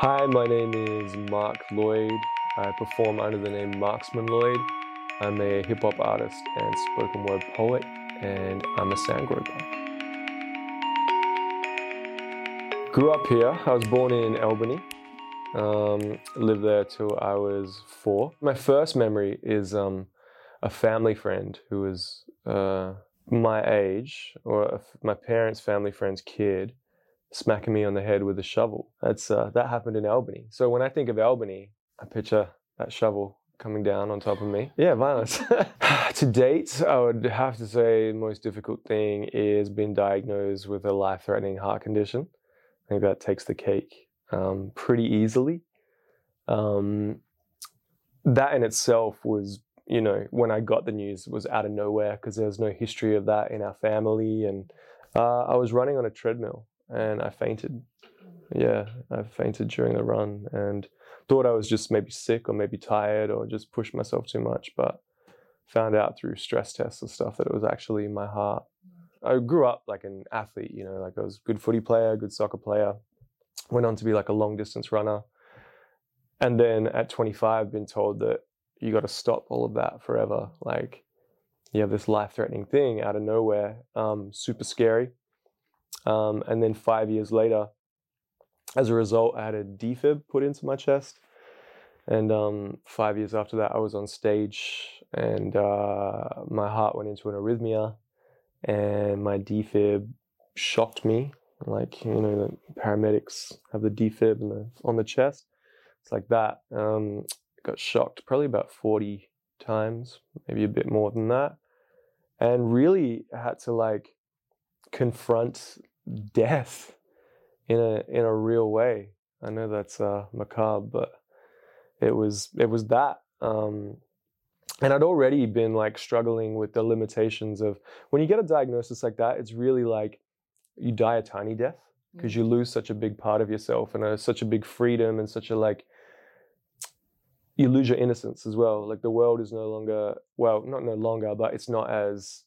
Hi, my name is Mark Lloyd. I perform under the name Marksman Lloyd. I'm a hip hop artist and spoken word poet, and I'm a sound. Grew up here. I was born in Albany. Um, lived there till I was four. My first memory is um, a family friend who was uh, my age, or my parents' family friend's kid, smacking me on the head with a shovel. That's uh, that happened in Albany. So when I think of Albany, I picture that shovel coming down on top of me. Yeah, violence. to date, I would have to say the most difficult thing is being diagnosed with a life-threatening heart condition. I think that takes the cake um, pretty easily. Um, that in itself was, you know, when I got the news, was out of nowhere because there was no history of that in our family, and uh, I was running on a treadmill and I fainted. Yeah, I fainted during the run and thought I was just maybe sick or maybe tired or just pushed myself too much, but found out through stress tests and stuff that it was actually my heart. I grew up like an athlete, you know, like I was a good footy player, good soccer player, went on to be like a long distance runner. And then at 25, been told that you got to stop all of that forever. Like you have this life threatening thing out of nowhere, um, super scary. Um, and then five years later, as a result, I had a defib put into my chest. And um, five years after that, I was on stage and uh, my heart went into an arrhythmia and my defib shocked me. Like, you know, the paramedics have the defib the, on the chest. It's like that. Um, got shocked probably about 40 times, maybe a bit more than that. And really had to like confront death in a in a real way. I know that's uh, macabre, but it was it was that. Um, and I'd already been like struggling with the limitations of when you get a diagnosis like that. It's really like you die a tiny death because you lose such a big part of yourself and a, such a big freedom and such a like you lose your innocence as well. Like the world is no longer well, not no longer, but it's not as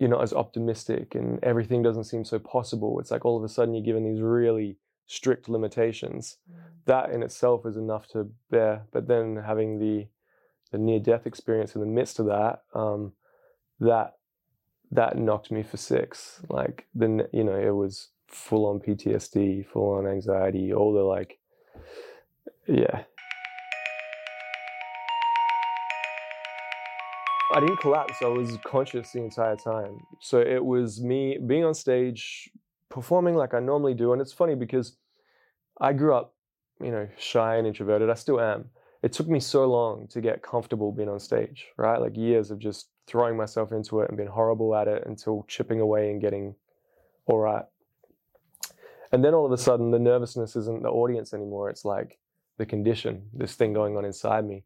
you're not as optimistic and everything doesn't seem so possible. It's like all of a sudden you're given these really strict limitations. Mm. That in itself is enough to bear. But then having the the near death experience in the midst of that, um, that that knocked me for six. Like then you know it was full on PTSD, full on anxiety, all the like, yeah, I didn't collapse. I was conscious the entire time. So it was me being on stage, performing like I normally do. And it's funny because I grew up, you know, shy and introverted. I still am. It took me so long to get comfortable being on stage, right? Like years of just throwing myself into it and being horrible at it until chipping away and getting all right. And then all of a sudden, the nervousness isn't the audience anymore. It's like the condition, this thing going on inside me.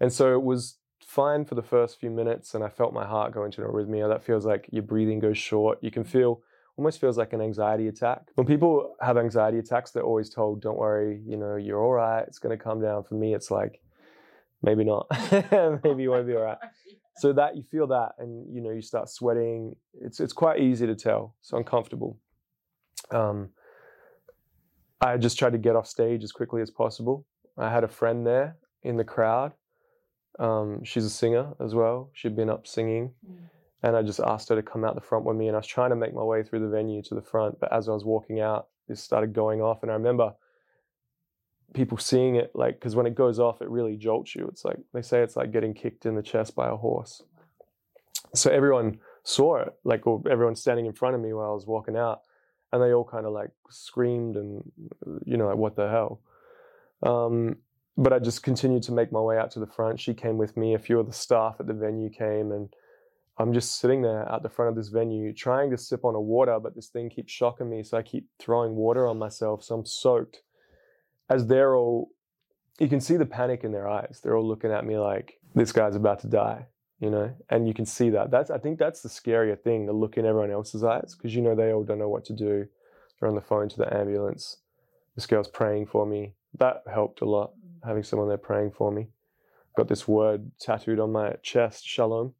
And so it was fine for the first few minutes and I felt my heart go into an arrhythmia. That feels like your breathing goes short. You can feel almost feels like an anxiety attack. When people have anxiety attacks, they're always told, don't worry, you know, you're all right. It's going to come down. For me, it's like, maybe not. maybe you won't be all right. So that you feel that and, you know, you start sweating. It's, it's quite easy to tell. It's uncomfortable. Um, I just tried to get off stage as quickly as possible. I had a friend there in the crowd um, she's a singer as well. She'd been up singing. Mm. And I just asked her to come out the front with me. And I was trying to make my way through the venue to the front. But as I was walking out, this started going off. And I remember people seeing it, like, because when it goes off, it really jolts you. It's like, they say it's like getting kicked in the chest by a horse. So everyone saw it, like, everyone standing in front of me while I was walking out. And they all kind of like screamed and, you know, like, what the hell? Um, but I just continued to make my way out to the front. She came with me. A few of the staff at the venue came, and I'm just sitting there at the front of this venue trying to sip on a water, but this thing keeps shocking me. So I keep throwing water on myself. So I'm soaked. As they're all, you can see the panic in their eyes. They're all looking at me like, this guy's about to die, you know? And you can see that. That's, I think that's the scarier thing, the look in everyone else's eyes, because you know they all don't know what to do. They're on the phone to the ambulance. This girl's praying for me. That helped a lot having someone there praying for me. Got this word tattooed on my chest, shalom,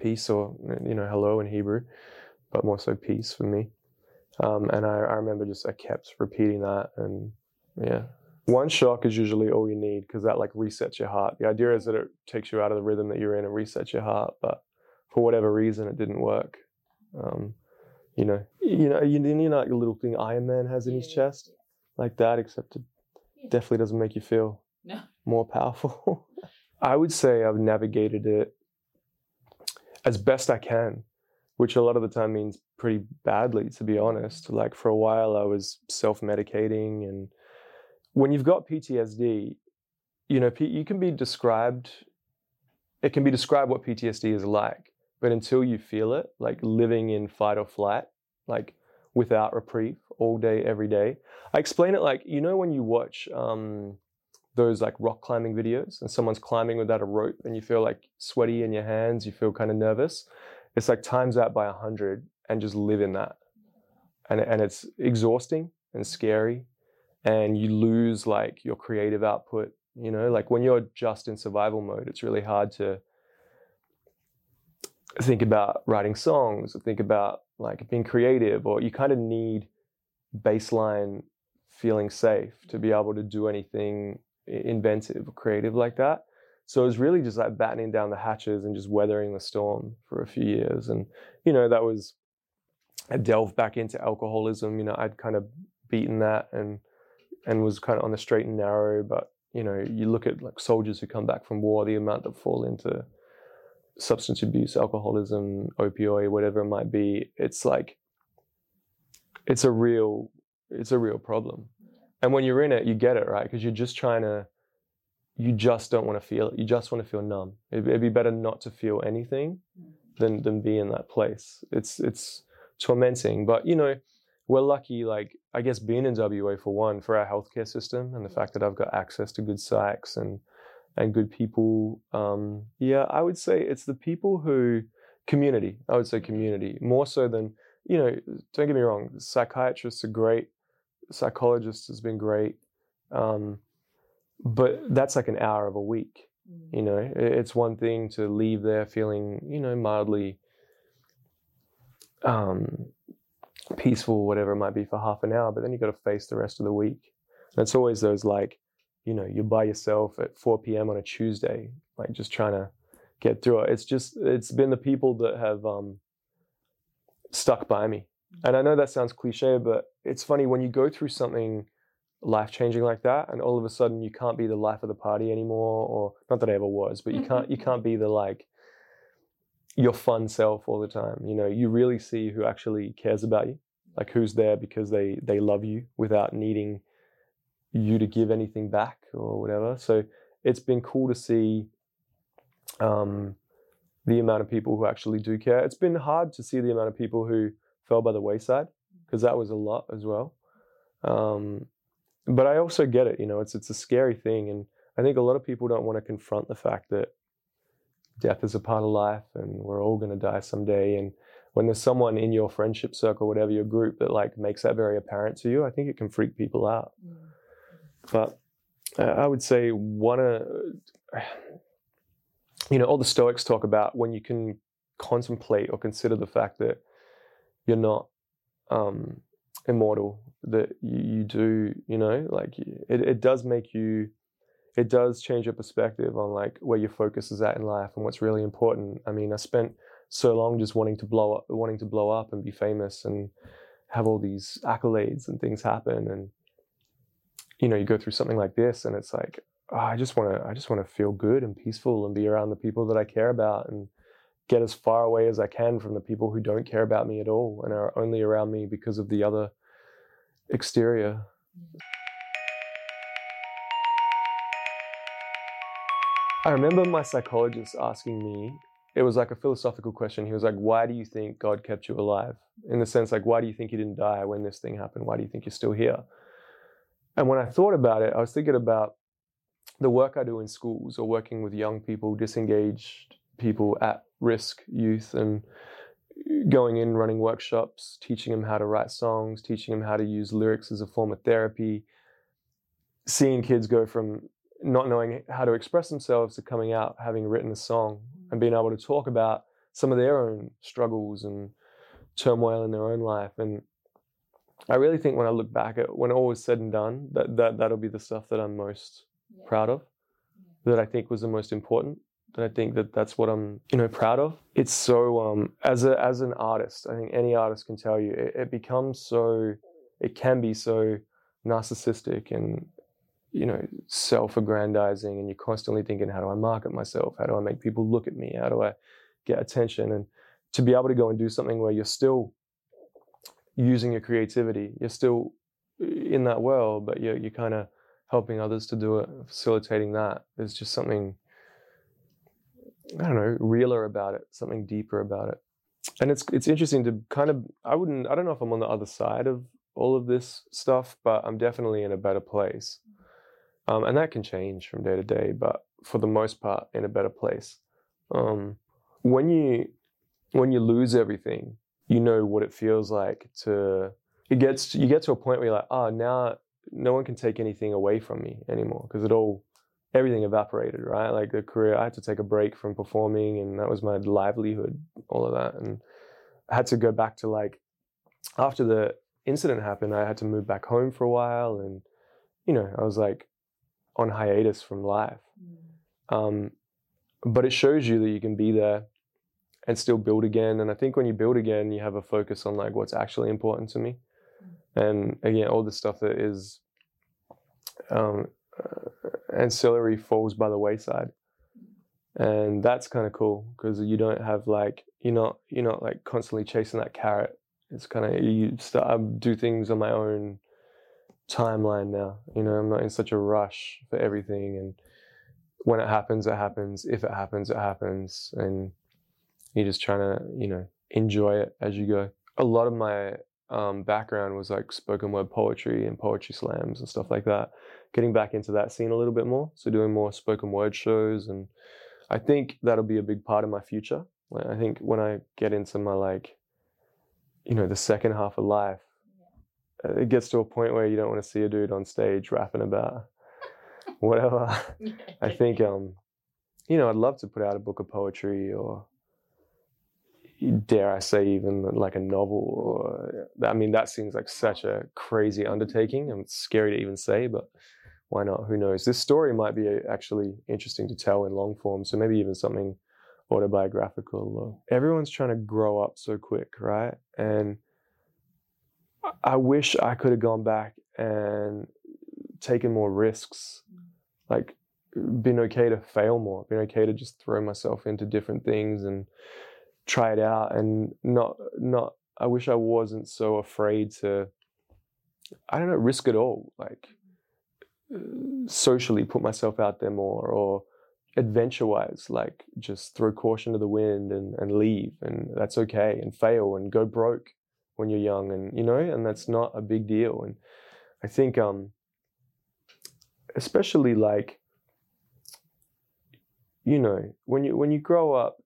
peace, or you know, hello in Hebrew, but more so peace for me. Um, and I, I, remember just I kept repeating that, and Yeah. One shock is usually all you need because that like resets your heart. The idea is that it takes you out of the rhythm that you're in and resets your heart, but for whatever reason, it didn't work. Um, you know, you know, you, you know, like a little thing Iron Man has in his chest, like that, except it definitely doesn't make you feel No. more powerful. I would say I've navigated it as best I can, which a lot of the time means pretty badly, to be honest. Mm-hmm. Like for a while, I was self medicating. And when you've got PTSD, you know, you can be described, it can be described what PTSD is like. But until you feel it, like living in fight or flight, like without reprieve all day, every day. I explain it like, you know, when you watch, um, those like rock climbing videos and someone's climbing without a rope and you feel like sweaty in your hands, you feel kind of nervous. It's like times that by a hundred and just live in that. And, and it's exhausting and scary and you lose like your creative output, you know, like when you're just in survival mode, it's really hard to think about writing songs or think about like being creative or you kind of need baseline feeling safe to be able to do anything inventive or creative like that. So it was really just like battening down the hatches and just weathering the storm for a few years. And, you know, that was, I delved back into alcoholism. You know, I'd kind of beaten that and, and was kind of on the straight and narrow. But, you know, you look at like soldiers who come back from war, the amount that fall into substance abuse, alcoholism, opioid, whatever it might be, it's like, it's a real, it's a real problem. And when you're in it, you get it, right? Because you're just trying to, you just don't want to feel it. You just want to feel numb. It'd, it'd be better not to feel anything than than be in that place. It's it's tormenting. But you know, we're lucky. Like I guess being in WA for one, for our healthcare system, and the fact that I've got access to good psychs and and good people. Um, yeah, I would say it's the people who community. I would say community more so than you know. Don't get me wrong. Psychiatrists are great psychologist has been great. Um, but that's like an hour of a week. You know, it's one thing to leave there feeling, you know, mildly um, peaceful, whatever it might be, for half an hour, but then you've got to face the rest of the week. And it's always those like, you know, you're by yourself at 4 p.m. on a Tuesday, like just trying to get through it. It's just, it's been the people that have um, stuck by me. And I know that sounds cliche, but it's funny when you go through something life changing like that, and all of a sudden you can't be the life of the party anymore, or not that I ever was, but you can't you can't be the like your fun self all the time. You know, you really see who actually cares about you, like who's there because they they love you without needing you to give anything back or whatever. So it's been cool to see um, the amount of people who actually do care. It's been hard to see the amount of people who fell by the wayside because that was a lot as well. Um, but I also get it, you know, it's it's a scary thing, and I think a lot of people don't want to confront the fact that death is a part of life, and we're all going to die someday. And when there's someone in your friendship circle, whatever your group, that like makes that very apparent to you, I think it can freak people out. But uh, I would say one of, you know, all the Stoics talk about when you can contemplate or consider the fact that you're not um, immortal that you, you, do you know like it, it does make you it does change your perspective on like where your focus is at in life and what's really important. I mean i spent so long just wanting to blow up wanting to blow up and be famous and have all these accolades and things happen and you know you go through something like this and it's like oh, i just want to i just want to feel good and peaceful and be around the people that i care about and get as far away as I can from the people who don't care about me at all and are only around me because of the other exterior. I remember my psychologist asking me, it was like a philosophical question. He was like, Why do you think God kept you alive? In the sense, like, why do you think you didn't die when this thing happened? Why do you think you're still here? And when I thought about it, I was thinking about the work I do in schools or working with young people, disengaged people at risk youth and going in running workshops teaching them how to write songs teaching them how to use lyrics as a form of therapy seeing kids go from not knowing how to express themselves to coming out having written a song and being able to talk about some of their own struggles and turmoil in their own life. And I really think when I look back at when all was said and done, that, that that'll be the stuff that I'm most Yeah. proud of, that I think was the most important. That I think that that's what I'm, you know, proud of. It's so um, as a as an artist, I think any artist can tell you it, it becomes so, it can be so narcissistic and you know self-aggrandizing, and you're constantly thinking, how do I market myself? How do I make people look at me? How do I get attention? And to be able to go and do something where you're still using your creativity, you're still in that world, but you're you're kind of helping others to do it, facilitating that. There's just something I don't know, realer about it, something deeper about it. And it's it's interesting to kind of I wouldn't I don't know if I'm on the other side of all of this stuff, but I'm definitely in a better place. Um, and that can change from day to day, but for the most part, in a better place. Um, when you when you lose everything, you know what it feels like to. It gets you get to a point where you're like, oh, now no one can take anything away from me anymore because it all everything evaporated, right? Like the career, I had to take a break from performing, and that was my livelihood, all of that, and I had to go back to like after the incident happened, I had to move back home for a while, and you know, I was like on hiatus from life. Mm. Um, but it shows you that you can be there and still build again. And I think when you build again, you have a focus on like what's actually important to me. And again, all the stuff that is um, uh, ancillary falls by the wayside. And that's kind of cool because you don't have like you're not you're not like constantly chasing that carrot. It's kind of you start I do things on my own timeline now. You know, I'm not in such a rush for everything and when it happens, it happens. If it happens, it happens. And you're just trying to, you know, enjoy it as you go. A lot of my um, background was like spoken word poetry and poetry slams and stuff like that. Getting back into that scene a little bit more. So doing more spoken word shows. And I think that'll be a big part of my future. Like, I think when I get into my like, you know, the second half of life, it gets to a point where you don't want to see a dude on stage rapping about whatever. I think, um, you know, I'd love to put out a book of poetry or, dare I say, even like a novel. Or, I mean, that seems like such a crazy undertaking and it's scary to even say, but why not? Who knows? This story might be uh, actually interesting to tell in long form. So maybe even something autobiographical. Everyone's trying to grow up so quick, right? And I wish I could have gone back and taken more risks like been okay to fail more, been okay to just throw myself into different things and try it out and not not I wish I wasn't so afraid to I don't know, risk it all. Like uh, socially put myself out there more or adventure wise, like just throw caution to the wind and, and leave and that's okay and fail and go broke when you're young and you know, and that's not a big deal. And I think um especially like you know when you when you grow up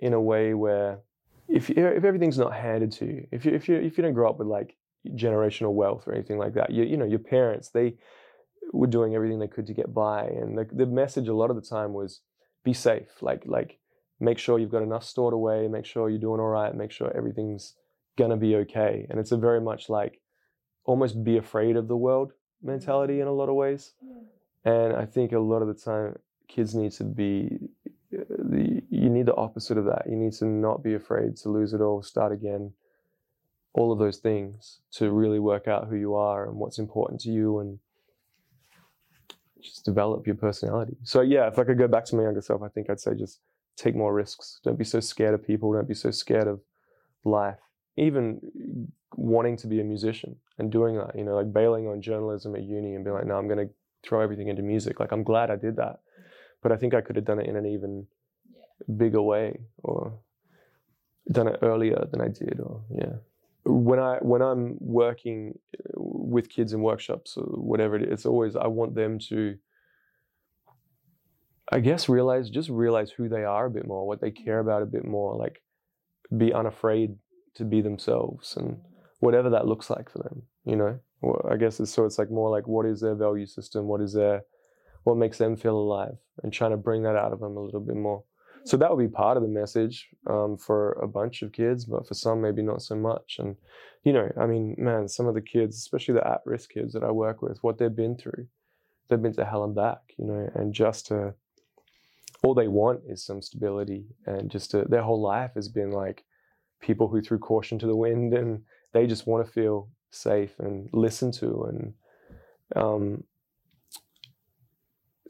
in a way where if you, if everything's not handed to you if you if you if you don't grow up with like generational wealth or anything like that you you know your parents they were doing everything they could to get by and the the message a lot of the time was be safe. Like like make sure you've got enough stored away make sure you're doing all right make sure everything's gonna be okay. And it's a very much like almost be afraid of the world mentality in a lot of ways. Mm. And I think a lot of the time, kids need to be you need the opposite of that. You need to not be afraid to lose it all, start again, all of those things to really work out who you are and what's important to you, and just develop your personality. So yeah, if I could go back to my younger self, I think I'd say just take more risks. Don't be so scared of people. Don't be so scared of life. Even wanting to be a musician and doing that, you know, like bailing on journalism at uni and being like, no, I'm going to throw everything into music. Like I'm glad I did that, but I think I could have done it in an even bigger way or done it earlier than I did. Or yeah, when I when I'm working uh, with kids in workshops or whatever it is, it's always I want them to. I guess realize just realize who they are a bit more, what they care about a bit more, like be unafraid to be themselves and whatever that looks like for them, you know. Well, I guess it's so it's like more like what is their value system, what is their what makes them feel alive, and trying to bring that out of them a little bit more. So that would be part of the message um, for a bunch of kids, but for some, maybe not so much. And, you know, I mean, man, some of the kids, especially the at risk kids that I work with, what they've been through, they've been to hell and back, you know, and just to, all they want is some stability and just to, their whole life has been like people who threw caution to the wind and they just want to feel safe and listened to and um,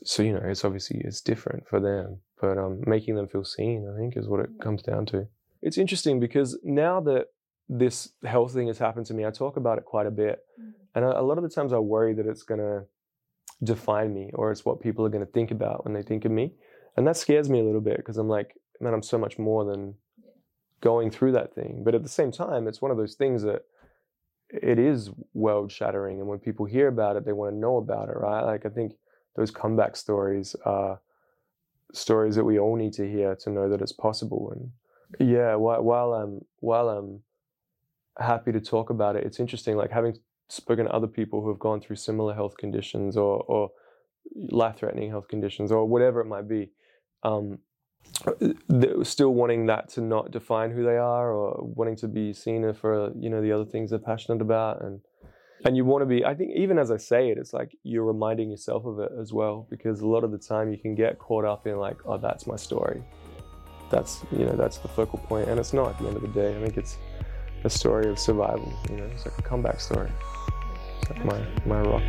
so you know it's obviously it's different for them but um, making them feel seen i think is what it comes down to. It's interesting because now that this health thing has happened to me i talk about it quite a bit and a, a lot of the times i worry that it's going to define me or it's what people are going to think about when they think of me and that scares me a little bit because i'm like man i'm so much more than going through that thing. But at the same time it's one of those things that it is world shattering and when people hear about it they want to know about it right? Like i think those comeback stories are stories that we all need to hear to know that it's possible. And yeah, while, while I'm while I'm happy to talk about it, it's interesting. Like having spoken to other people who have gone through similar health conditions or or life-threatening health conditions or whatever it might be. Um, still wanting that to not define who they are or wanting to be seen for you know the other things they're passionate about and and you want to be i think even as i say it it's like you're reminding yourself of it as well because a lot of the time you can get caught up in like oh that's my story. That's you know that's the focal point and it's not at the end of the day. I think it's a story of survival you know it's like a comeback story. It's like my my rock